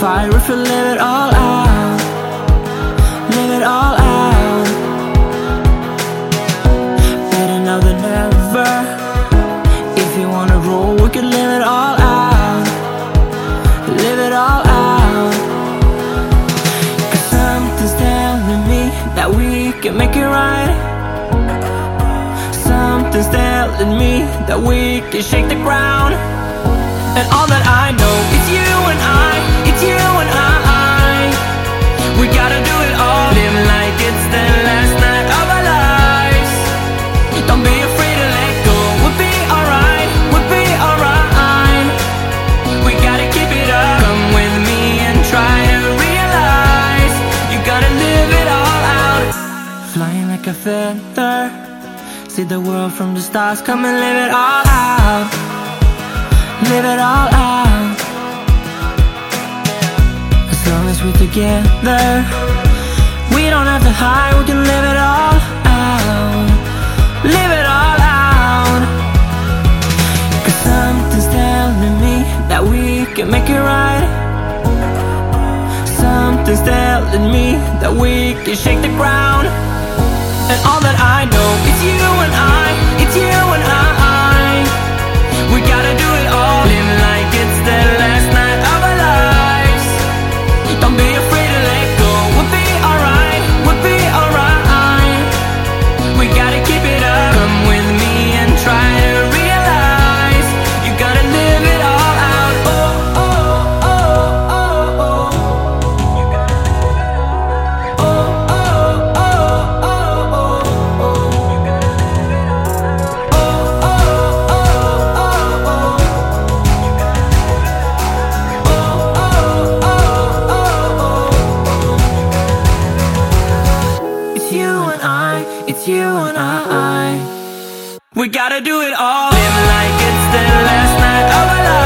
high roof and live it all out. Live it all out. Better now than ever. If you wanna roll, we can live it all out. Live it all out. Cause something's telling me that we can make it right. Something's telling me that we can shake the ground. And all that I know feather, see the world from the stars, come and live it all out. Live it all out. As long as we're together, we don't have to hide, we can live it all out. Live it all out. Cause something's telling me that we can make it right. Something's telling me that we can shake the ground. And all that I know is you and I, It's you and I. We gotta do it all. Live like it's the last night of our life.